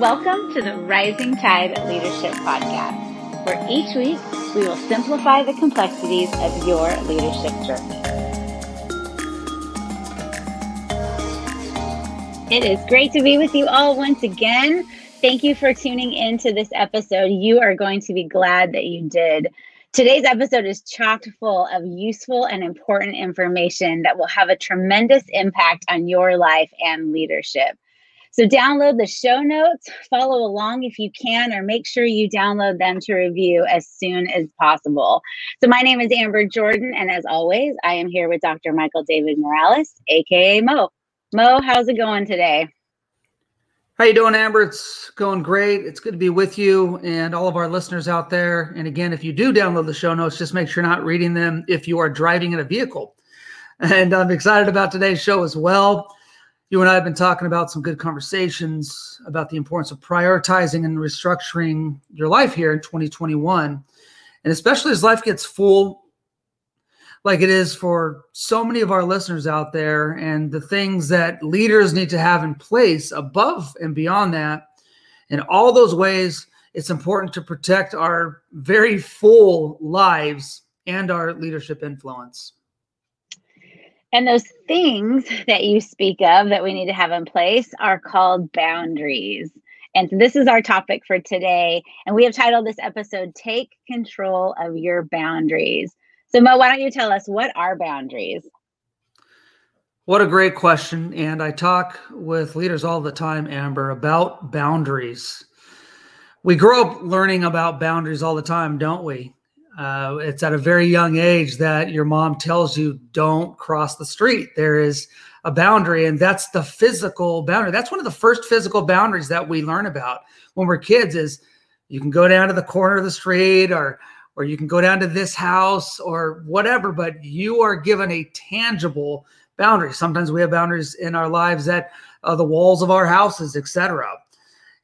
Welcome to the Rising Tide Leadership Podcast, where each week we will simplify the complexities of your leadership journey. It is great to be with you all once again. Thank you for tuning in to this episode. You are going to be glad that you did. Today's episode is chocked full of useful and important information that will have a tremendous impact on your life and leadership. So, download the show notes, follow along if you can, or make sure you download them to review as soon as possible. So, my name is Amber Jordan, and as always, I am here with Dr. Michael David Morales, aka Mo. Mo, how's it going today? How you doing, Amber? It's going great. It's good to be with you and all of our listeners out there. And again, if you do download the show notes, just make sure not reading them if you are driving in a vehicle. And I'm excited about today's show as well. You and I have been talking about some good conversations about the importance of prioritizing and restructuring your life here in 2021. And especially as life gets full like it is for so many of our listeners out there and the things that leaders need to have in place above and beyond that in all those ways it's important to protect our very full lives and our leadership influence and those things that you speak of that we need to have in place are called boundaries and this is our topic for today and we have titled this episode take control of your boundaries so, Mo, why don't you tell us what are boundaries? What a great question. And I talk with leaders all the time, Amber, about boundaries. We grow up learning about boundaries all the time, don't we? Uh, it's at a very young age that your mom tells you don't cross the street. There is a boundary, and that's the physical boundary. That's one of the first physical boundaries that we learn about when we're kids. Is you can go down to the corner of the street, or or you can go down to this house or whatever, but you are given a tangible boundary. Sometimes we have boundaries in our lives that uh, the walls of our houses, etc.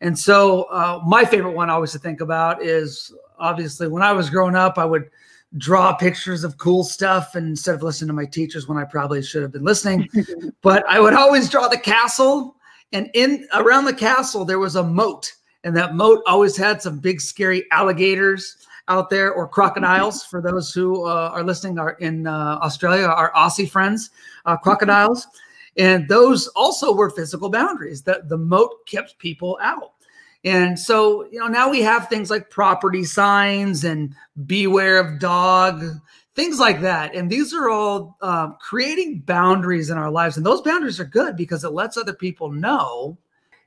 And so, uh, my favorite one always to think about is obviously when I was growing up, I would draw pictures of cool stuff instead of listening to my teachers when I probably should have been listening. but I would always draw the castle, and in around the castle there was a moat, and that moat always had some big scary alligators out there or crocodiles for those who uh, are listening are in uh, Australia, our Aussie friends, uh, crocodiles. And those also were physical boundaries that the moat kept people out. And so, you know, now we have things like property signs and beware of dog, things like that. And these are all um, creating boundaries in our lives. And those boundaries are good because it lets other people know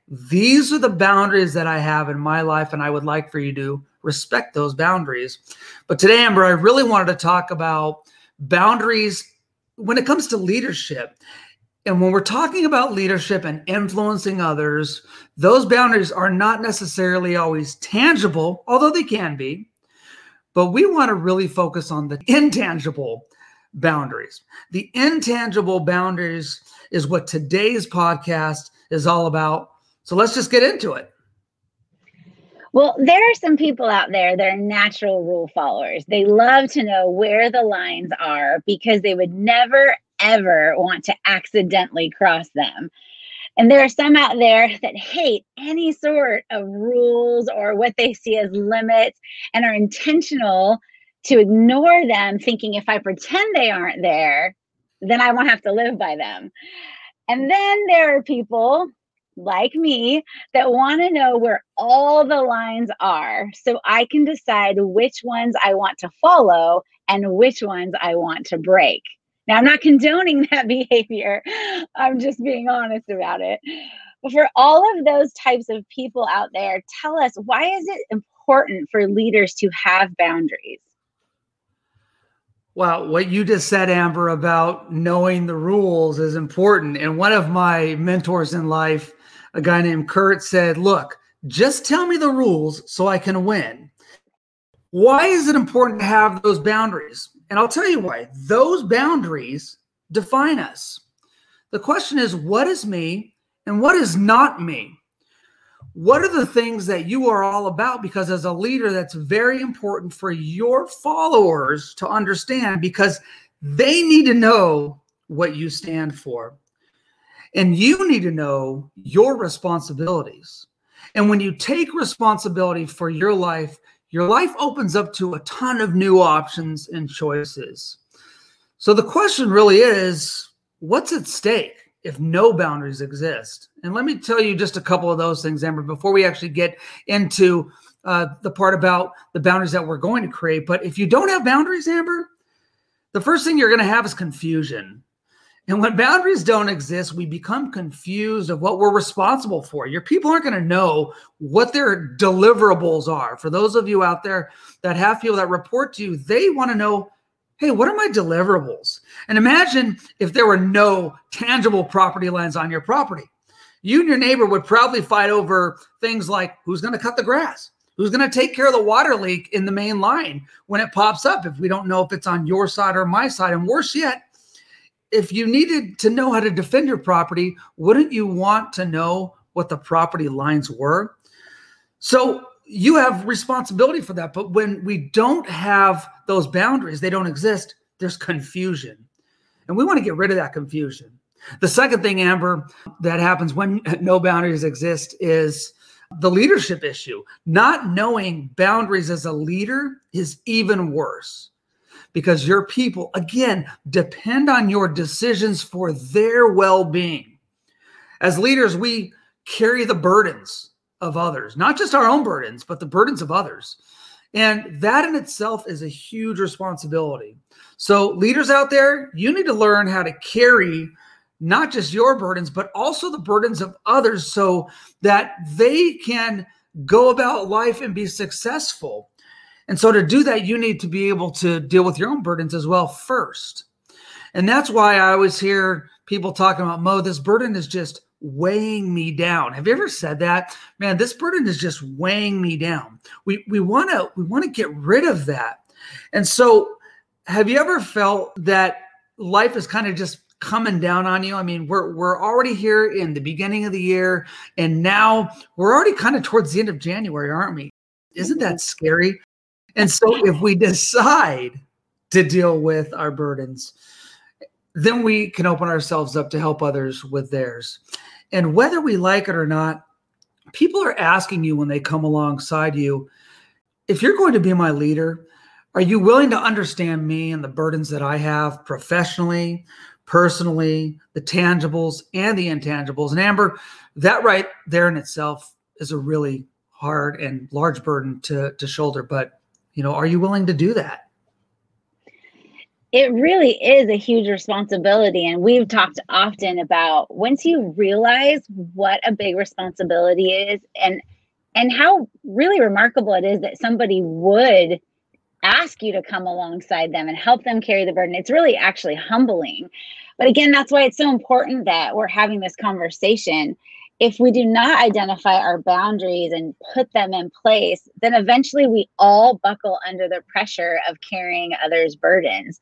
these are the boundaries that I have in my life. And I would like for you to respect those boundaries. But today, Amber, I really wanted to talk about boundaries when it comes to leadership. And when we're talking about leadership and influencing others, those boundaries are not necessarily always tangible, although they can be. But we want to really focus on the intangible boundaries. The intangible boundaries is what today's podcast is all about. So let's just get into it. Well, there are some people out there that are natural rule followers. They love to know where the lines are because they would never, ever want to accidentally cross them. And there are some out there that hate any sort of rules or what they see as limits and are intentional to ignore them, thinking if I pretend they aren't there, then I won't have to live by them. And then there are people like me that want to know where all the lines are so I can decide which ones I want to follow and which ones I want to break. Now, I'm not condoning that behavior, I'm just being honest about it. But for all of those types of people out there, tell us why is it important for leaders to have boundaries? Well, what you just said, Amber, about knowing the rules is important. And one of my mentors in life a guy named Kurt said, Look, just tell me the rules so I can win. Why is it important to have those boundaries? And I'll tell you why. Those boundaries define us. The question is, what is me and what is not me? What are the things that you are all about? Because as a leader, that's very important for your followers to understand because they need to know what you stand for. And you need to know your responsibilities. And when you take responsibility for your life, your life opens up to a ton of new options and choices. So the question really is what's at stake if no boundaries exist? And let me tell you just a couple of those things, Amber, before we actually get into uh, the part about the boundaries that we're going to create. But if you don't have boundaries, Amber, the first thing you're going to have is confusion. And when boundaries don't exist, we become confused of what we're responsible for. Your people aren't going to know what their deliverables are. For those of you out there that have people that report to you, they want to know, hey, what are my deliverables? And imagine if there were no tangible property lines on your property. You and your neighbor would probably fight over things like who's going to cut the grass? Who's going to take care of the water leak in the main line when it pops up if we don't know if it's on your side or my side? And worse yet, if you needed to know how to defend your property, wouldn't you want to know what the property lines were? So you have responsibility for that. But when we don't have those boundaries, they don't exist, there's confusion. And we want to get rid of that confusion. The second thing, Amber, that happens when no boundaries exist is the leadership issue. Not knowing boundaries as a leader is even worse because your people, again, depend on your decisions for their well being. As leaders, we carry the burdens of others, not just our own burdens, but the burdens of others. And that in itself is a huge responsibility. So, leaders out there, you need to learn how to carry not just your burdens, but also the burdens of others so that they can go about life and be successful. And so to do that, you need to be able to deal with your own burdens as well first. And that's why I always hear people talking about, Mo, this burden is just weighing me down. Have you ever said that? Man, this burden is just weighing me down. We we want to we want to get rid of that. And so have you ever felt that life is kind of just coming down on you? I mean, we're we're already here in the beginning of the year and now we're already kind of towards the end of January, aren't we? Isn't that mm-hmm. scary? And so if we decide to deal with our burdens, then we can open ourselves up to help others with theirs. And whether we like it or not, people are asking you when they come alongside you, if you're going to be my leader, are you willing to understand me and the burdens that I have professionally, personally, the tangibles and the intangibles? And Amber, that right there in itself is a really hard and large burden to, to shoulder. But you know, are you willing to do that? It really is a huge responsibility. And we've talked often about once you realize what a big responsibility is and and how really remarkable it is that somebody would ask you to come alongside them and help them carry the burden. It's really actually humbling. But again, that's why it's so important that we're having this conversation if we do not identify our boundaries and put them in place, then eventually we all buckle under the pressure of carrying others' burdens.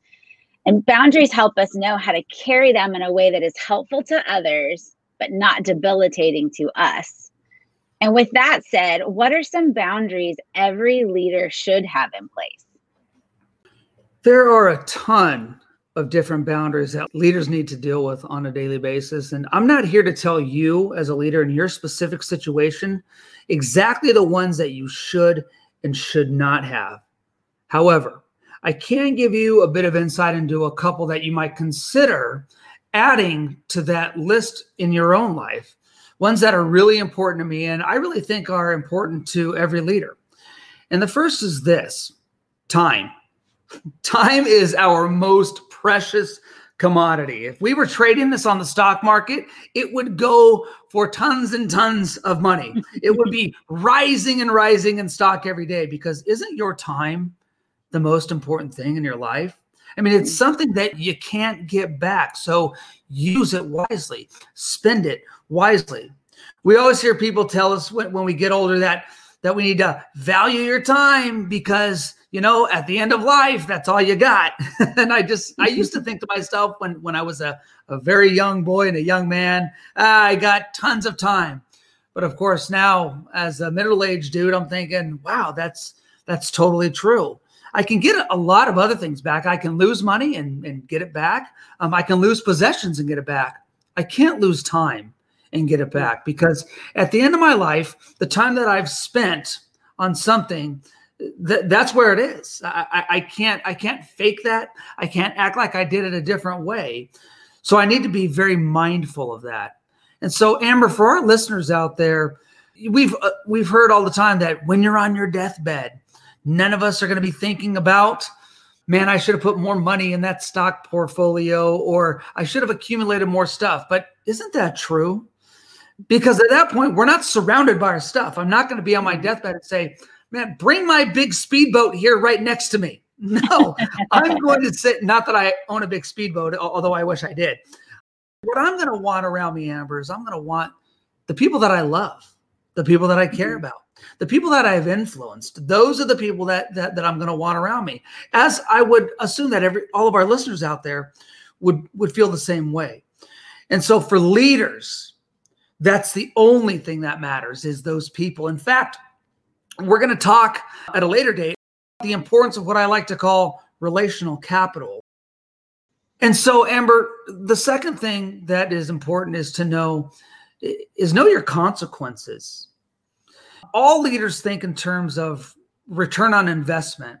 And boundaries help us know how to carry them in a way that is helpful to others, but not debilitating to us. And with that said, what are some boundaries every leader should have in place? There are a ton of different boundaries that leaders need to deal with on a daily basis. And I'm not here to tell you, as a leader in your specific situation, exactly the ones that you should and should not have. However, I can give you a bit of insight into a couple that you might consider adding to that list in your own life, ones that are really important to me and I really think are important to every leader. And the first is this time. Time is our most precious commodity. If we were trading this on the stock market, it would go for tons and tons of money. it would be rising and rising in stock every day because isn't your time the most important thing in your life? I mean, it's something that you can't get back. So use it wisely, spend it wisely. We always hear people tell us when, when we get older that that we need to value your time because you know, at the end of life, that's all you got. and I just, I used to think to myself when, when I was a, a very young boy and a young man, ah, I got tons of time. But of course, now as a middle-aged dude, I'm thinking, wow, that's, that's totally true. I can get a lot of other things back. I can lose money and, and get it back. Um, I can lose possessions and get it back. I can't lose time. and get it back because at the end of my life, the time that I've spent on something, th- that's where it is. I, I, I can't I can't fake that. I can't act like I did it a different way. So I need to be very mindful of that. And so, Amber, for our listeners out there, we've uh, we've heard all the time that when you're on your deathbed, none of us are going to be thinking about, man, I should have put more money in that stock portfolio, or I should have accumulated more stuff. But isn't that true? Because at that point, we're not surrounded by our stuff. I'm not going to be on my deathbed and say, man, bring my big speedboat here right next to me. No, I'm going to sit, not that I own a big speedboat, although I wish I did. What I'm going to want around me, Amber, is I'm going to want the people that I love, the people that I care mm-hmm. about, the people that I've influenced. Those are the people that that, that I'm going to want around me. As I would assume that every all of our listeners out there would would feel the same way. And so for leaders, that's the only thing that matters is those people. In fact, we're going to talk at a later date the importance of what I like to call relational capital. And so, Amber, the second thing that is important is to know is know your consequences. All leaders think in terms of return on investment.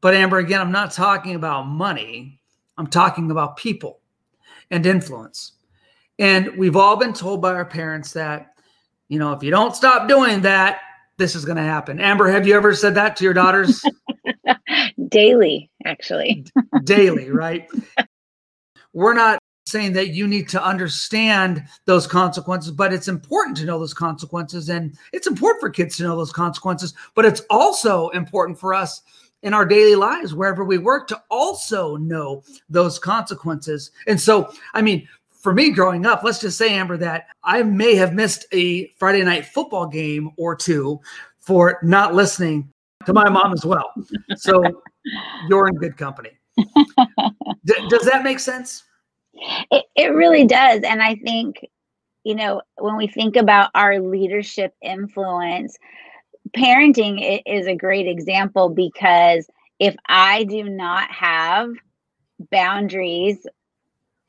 But Amber, again, I'm not talking about money. I'm talking about people and influence. And we've all been told by our parents that, you know, if you don't stop doing that, this is going to happen. Amber, have you ever said that to your daughters? Daily, actually. Daily, right? We're not saying that you need to understand those consequences, but it's important to know those consequences. And it's important for kids to know those consequences, but it's also important for us in our daily lives, wherever we work, to also know those consequences. And so, I mean, for me growing up, let's just say, Amber, that I may have missed a Friday night football game or two for not listening to my mom as well. So you're in good company. D- does that make sense? It, it really does. And I think, you know, when we think about our leadership influence, parenting is a great example because if I do not have boundaries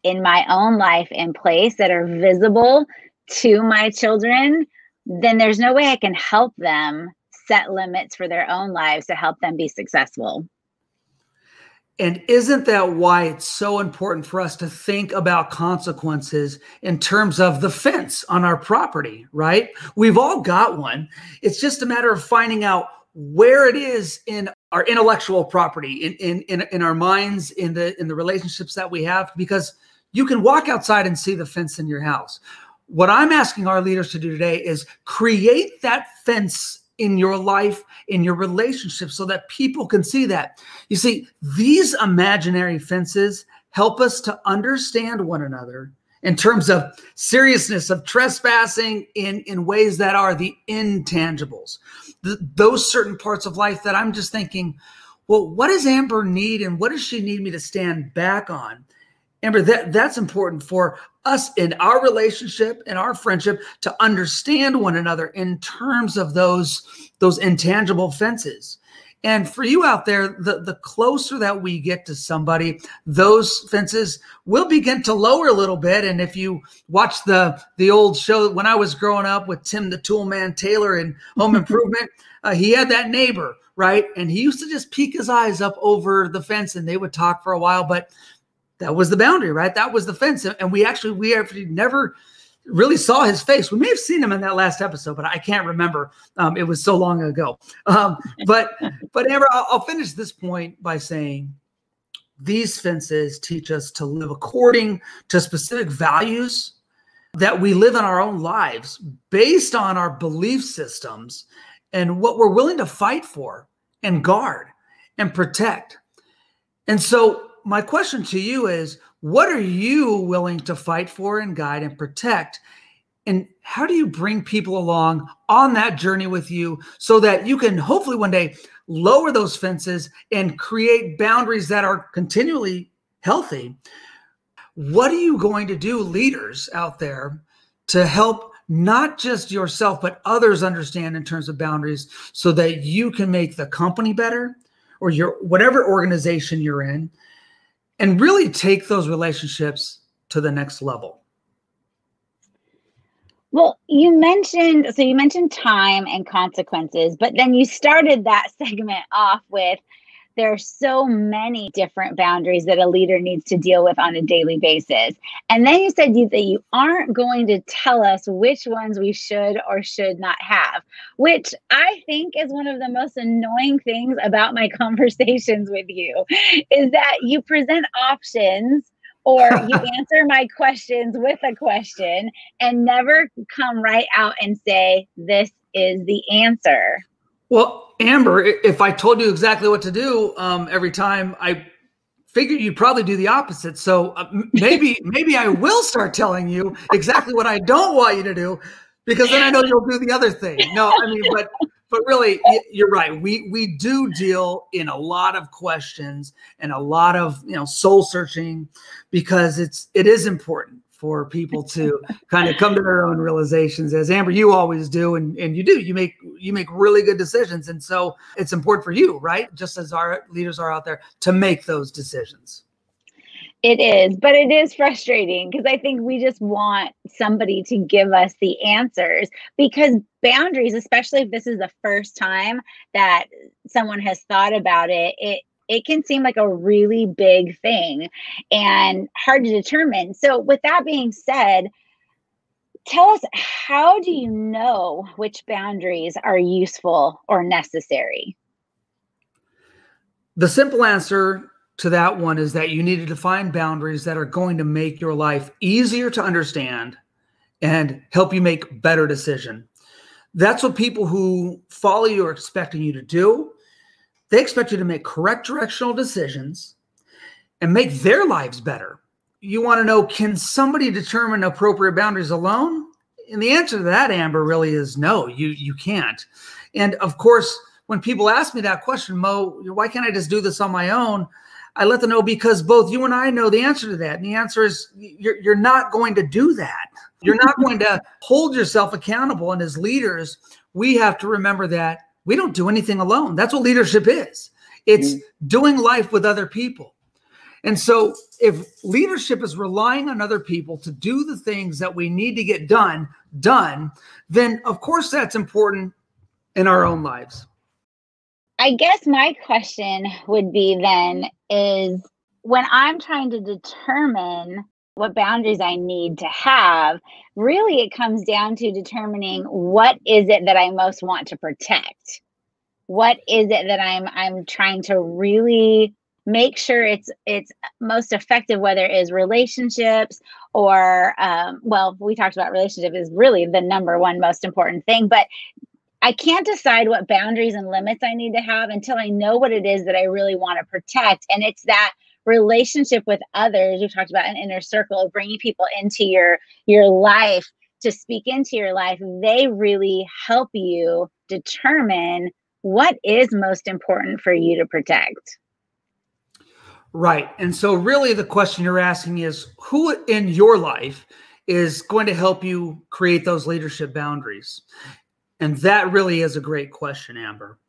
in my own life in place that are visible to my children, then there's no way I can help them set limits for their own lives to help them be successful. And isn't that why it's so important for us to think about consequences in terms of the fence on our property, right? We've all got one. It's just a matter of finding out where it is in our intellectual property, in in in, in our minds, in the in the relationships that we have, because you can walk outside and see the fence in your house. What I'm asking our leaders to do today is create that fence in your life, in your relationship, so that people can see that. You see, these imaginary fences help us to understand one another in terms of seriousness of trespassing in, in ways that are the intangibles, those certain parts of life that I'm just thinking, well, what does Amber need and what does she need me to stand back on? Amber, that, that's important for us in our relationship and our friendship to understand one another in terms of those, those intangible fences. And for you out there, the, the closer that we get to somebody, those fences will begin to lower a little bit. And if you watch the the old show when I was growing up with Tim the Toolman Taylor in Home Improvement, uh, he had that neighbor, right? And he used to just peek his eyes up over the fence and they would talk for a while. But that was the boundary, right? That was the fence. And we actually, we actually never really saw his face. We may have seen him in that last episode, but I can't remember. Um, it was so long ago. Um, but, but Amber, I'll, I'll finish this point by saying these fences teach us to live according to specific values that we live in our own lives based on our belief systems and what we're willing to fight for and guard and protect. And so my question to you is what are you willing to fight for and guide and protect? And how do you bring people along on that journey with you so that you can hopefully one day lower those fences and create boundaries that are continually healthy? What are you going to do, leaders out there, to help not just yourself, but others understand in terms of boundaries so that you can make the company better or your whatever organization you're in and really take those relationships to the next level? Well, you mentioned so you mentioned time and consequences, but then you started that segment off with there are so many different boundaries that a leader needs to deal with on a daily basis. And then you said you, that you aren't going to tell us which ones we should or should not have, which I think is one of the most annoying things about my conversations with you is that you present options or you answer my questions with a question and never come right out and say, This is the answer. Well, Amber, if I told you exactly what to do um, every time, I figured you'd probably do the opposite. So uh, maybe maybe I will start telling you exactly what I don't want you to do, because then I know you'll do the other thing. No, I mean, but but really, you're right. We we do deal in a lot of questions and a lot of you know soul searching because it's it is important for people to kind of come to their own realizations as amber you always do and, and you do. You make you make really good decisions and so it's important for you right? Just as our leaders are out there to make those decisions. It is but it is frustrating because i think we just want somebody to give us the answers because boundaries especially if this is the first time that someone has thought about it it it can seem like a really big thing and hard to determine. So, with that being said, tell us how do you know which boundaries are useful or necessary? The simple answer to that one is that you need to define boundaries that are going to make your life easier to understand and help you make better decision. That's what people who follow you are expecting you to do. They expect you to make correct directional decisions and make their lives better. You want to know can somebody determine appropriate boundaries alone? And the answer to that, Amber, really is no, you you can't. And of course, when people ask me that question, Mo, why can't I just do this on my own? I let them know because both you and I know the answer to that. And the answer is you're, you're not going to do that. You're not going to hold yourself accountable. And as leaders, we have to remember that we don't do anything alone. That's what leadership is. It's mm-hmm. doing life with other people. And so, if leadership is relying on other people to do the things that we need to get done, done, then of course that's important in our own lives. I guess my question would be then is when I'm trying to determine what boundaries I need to have, really it comes down to determining what is it that I most want to protect. What is it that I'm I'm trying to really make sure it's it's most effective whether it is relationships or um, well we talked about relationship is really the number one most important thing but i can't decide what boundaries and limits i need to have until i know what it is that i really want to protect and it's that relationship with others you talked about an inner circle bringing people into your your life to speak into your life. They really help you determine what is most important for you to protect. Right. And so really the question you're asking is who in your life is going to help you create those leadership boundaries? And that really is a great question amber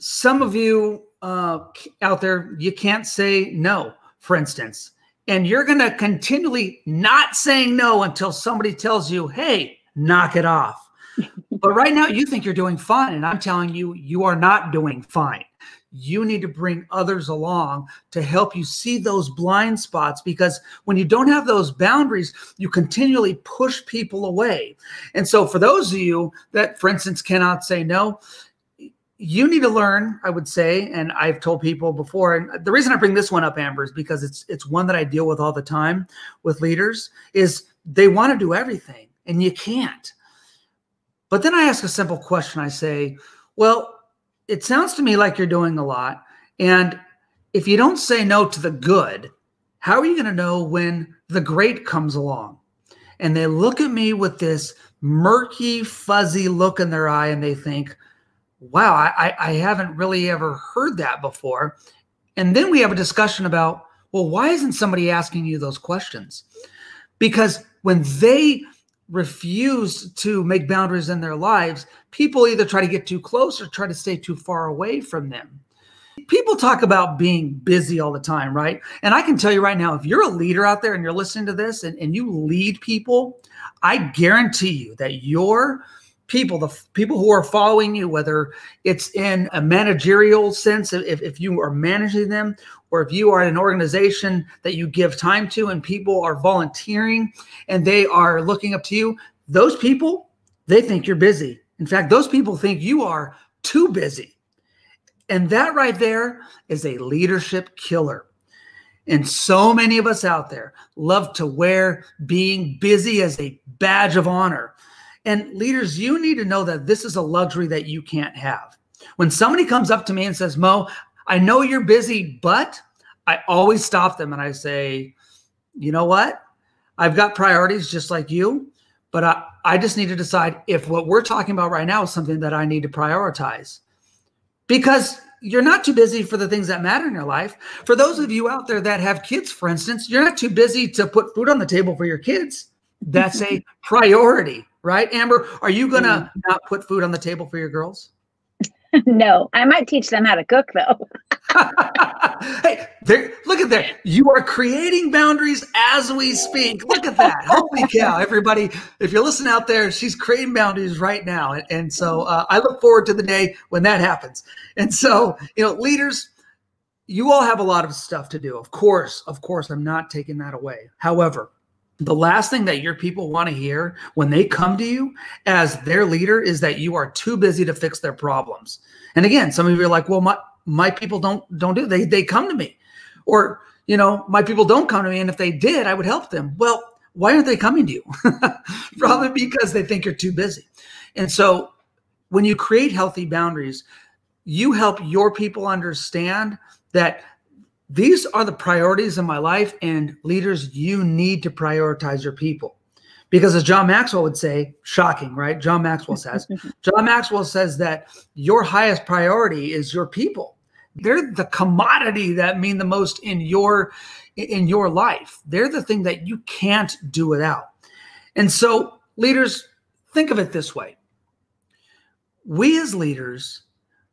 some of you uh, out there, you can't say no, for instance, and you're going to continually not saying no until somebody tells you, hey, knock it off. but right now, you think you're doing fine. And I'm telling you, you are not doing fine. You need to bring others along to help you see those blind spots because when you don't have those boundaries, you continually push people away. And so, for those of you that, for instance, cannot say no, you need to learn i would say and i've told people before and the reason i bring this one up amber is because it's it's one that i deal with all the time with leaders is they want to do everything and you can't. But then i ask a simple question. I say well it sounds to me like you're doing a lot and if you don't say no to the good how are you going to know when the great comes along? And they look at me with this murky fuzzy look in their eye and they think wow, I, I haven't really ever heard that before. And then we have a discussion about, well, why isn't somebody asking you those questions? Because when they refuse to make boundaries in their lives, people either try to get too close or try to stay too far away from them. people talk about being busy all the time, right? And I can tell you right now, if you're a leader out there and you're listening to this and, and you lead people, I guarantee you that your people, the f- people who are following you, whether it's in a managerial sense, if, if you are managing them, or if you are an organization that you give time to and people are volunteering and they are looking up to you, those people, they think you're busy. In fact, those people think you are too busy. And that right there is a leadership killer. And so many of us out there love to wear being busy as a badge of honor. And leaders, you need to know that this is a luxury that you can't have. When somebody comes up to me and says, Mo, I know you're busy, but I always stop them and I say, you know what? I've got priorities just like you, but I, I just need to decide if what we're talking about right now is something that I need to prioritize. Because you're not too busy for the things that matter in your life. For those of you out there that have kids, for instance, you're not too busy to put food on the table for your kids. That's a priority, right? Amber, are you going to mm-hmm. not put food on the table for your girls? no, I might teach them how to cook though. hey, there, look at that. You are creating boundaries as we speak. Look at that. Holy cow, everybody. If you're listening out there, she's creating boundaries right now. And, and so uh, I look forward to the day when that happens. And so, you know, leaders, you all have a lot of stuff to do. Of course, of course, I'm not taking that away. However, the last thing that your people want to hear when they come to you as their leader is that you are too busy to fix their problems. And again, some of you are like, well, my, my people don't don't do they they come to me. Or you know my people don't come to me and if they did i would help them. Well why aren't they coming to you? Probably mm-hmm. because they think you're too busy. And so when you create healthy boundaries you help your people understand that these are the priorities in my life and leaders you need to prioritize your people. Because as john maxwell would say shocking right? John maxwell says john maxwell says that your highest priority is your people. They're the commodity that mean the most in your in your life. They're the thing that you can't do without. And so leaders think of it this way. We as leaders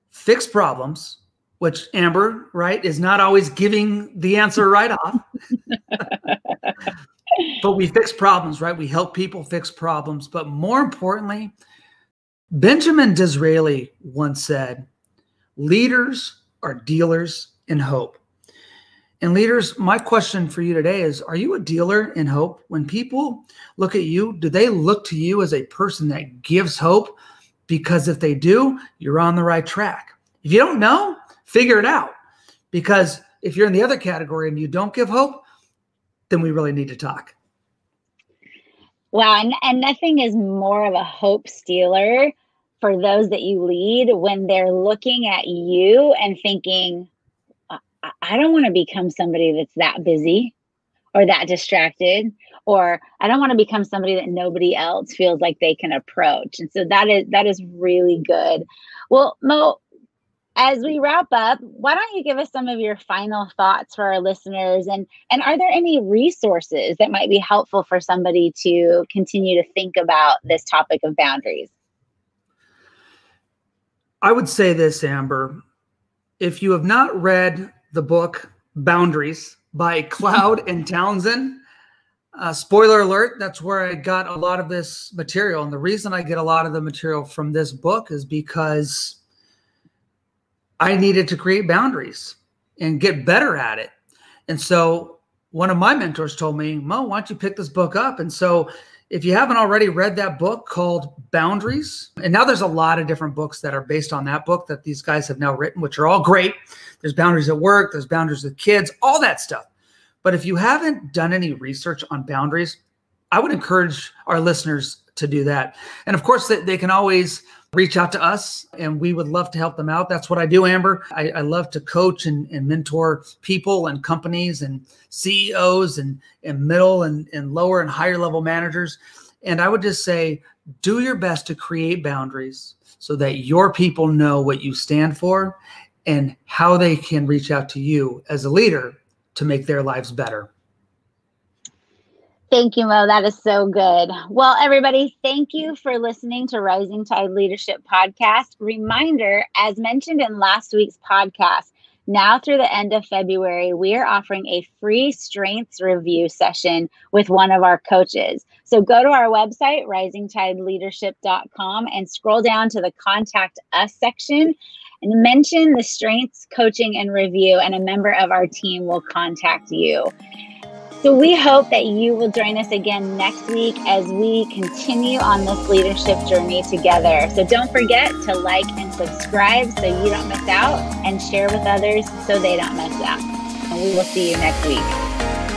fix problems which amber right is not always giving the answer right off but we fix problems right we help people fix problems but more importantly benjamin disraeli once said leaders are dealers in hope. And leaders, my question for you today is Are you a dealer in hope? When people look at you, do they look to you as a person that gives hope? Because if they do, you're on the right track. If you don't know, figure it out. Because if you're in the other category and you don't give hope, then we really need to talk. Wow. And, and nothing is more of a hope stealer for those that you lead when they're looking at you and thinking, I don't want to become somebody that's that busy or that distracted or I don't want to become somebody that nobody else feels like they can approach. And so that is that is really good. Well, Mo, as we wrap up, why don't you give us some of your final thoughts for our listeners and and are there any resources that might be helpful for somebody to continue to think about this topic of boundaries? I would say this, Amber. If you have not read the book Boundaries by Cloud and Townsend, uh, spoiler alert, that's where I got a lot of this material. And the reason I get a lot of the material from this book is because I needed to create boundaries and get better at it. And so one of my mentors told me, Mo, why don't you pick this book up? And so if you haven't already read that book called Boundaries, and now there's a lot of different books that are based on that book that these guys have now written, which are all great. There's boundaries at work, there's boundaries with kids, all that stuff. But if you haven't done any research on boundaries, I would encourage our listeners to do that. And of course, they, can always reach out to us and we would love to help them out. That's what I do, Amber. I, I love to coach and, and, mentor people and companies and CEOs and, and middle and, and lower and higher level managers. And I would just say, do your best to create boundaries so that your people know what you stand for and how they can reach out to you as a leader to make their lives better. Thank you, Mo. That is so good. Well, everybody, thank you for listening to Rising Tide Leadership Podcast. Reminder, as mentioned in last week's podcast, Now through the end of February, we are offering a free strengths review session with one of our coaches. So go to our website, risingtideleadership.com, and scroll down to the contact us section and mention the strengths coaching and review, and a member of our team will contact you. So we hope that you will join us again next week as we continue on this leadership journey together. So don't forget to like and subscribe so you don't miss out and share with others so they don't miss out. And we will see you next week.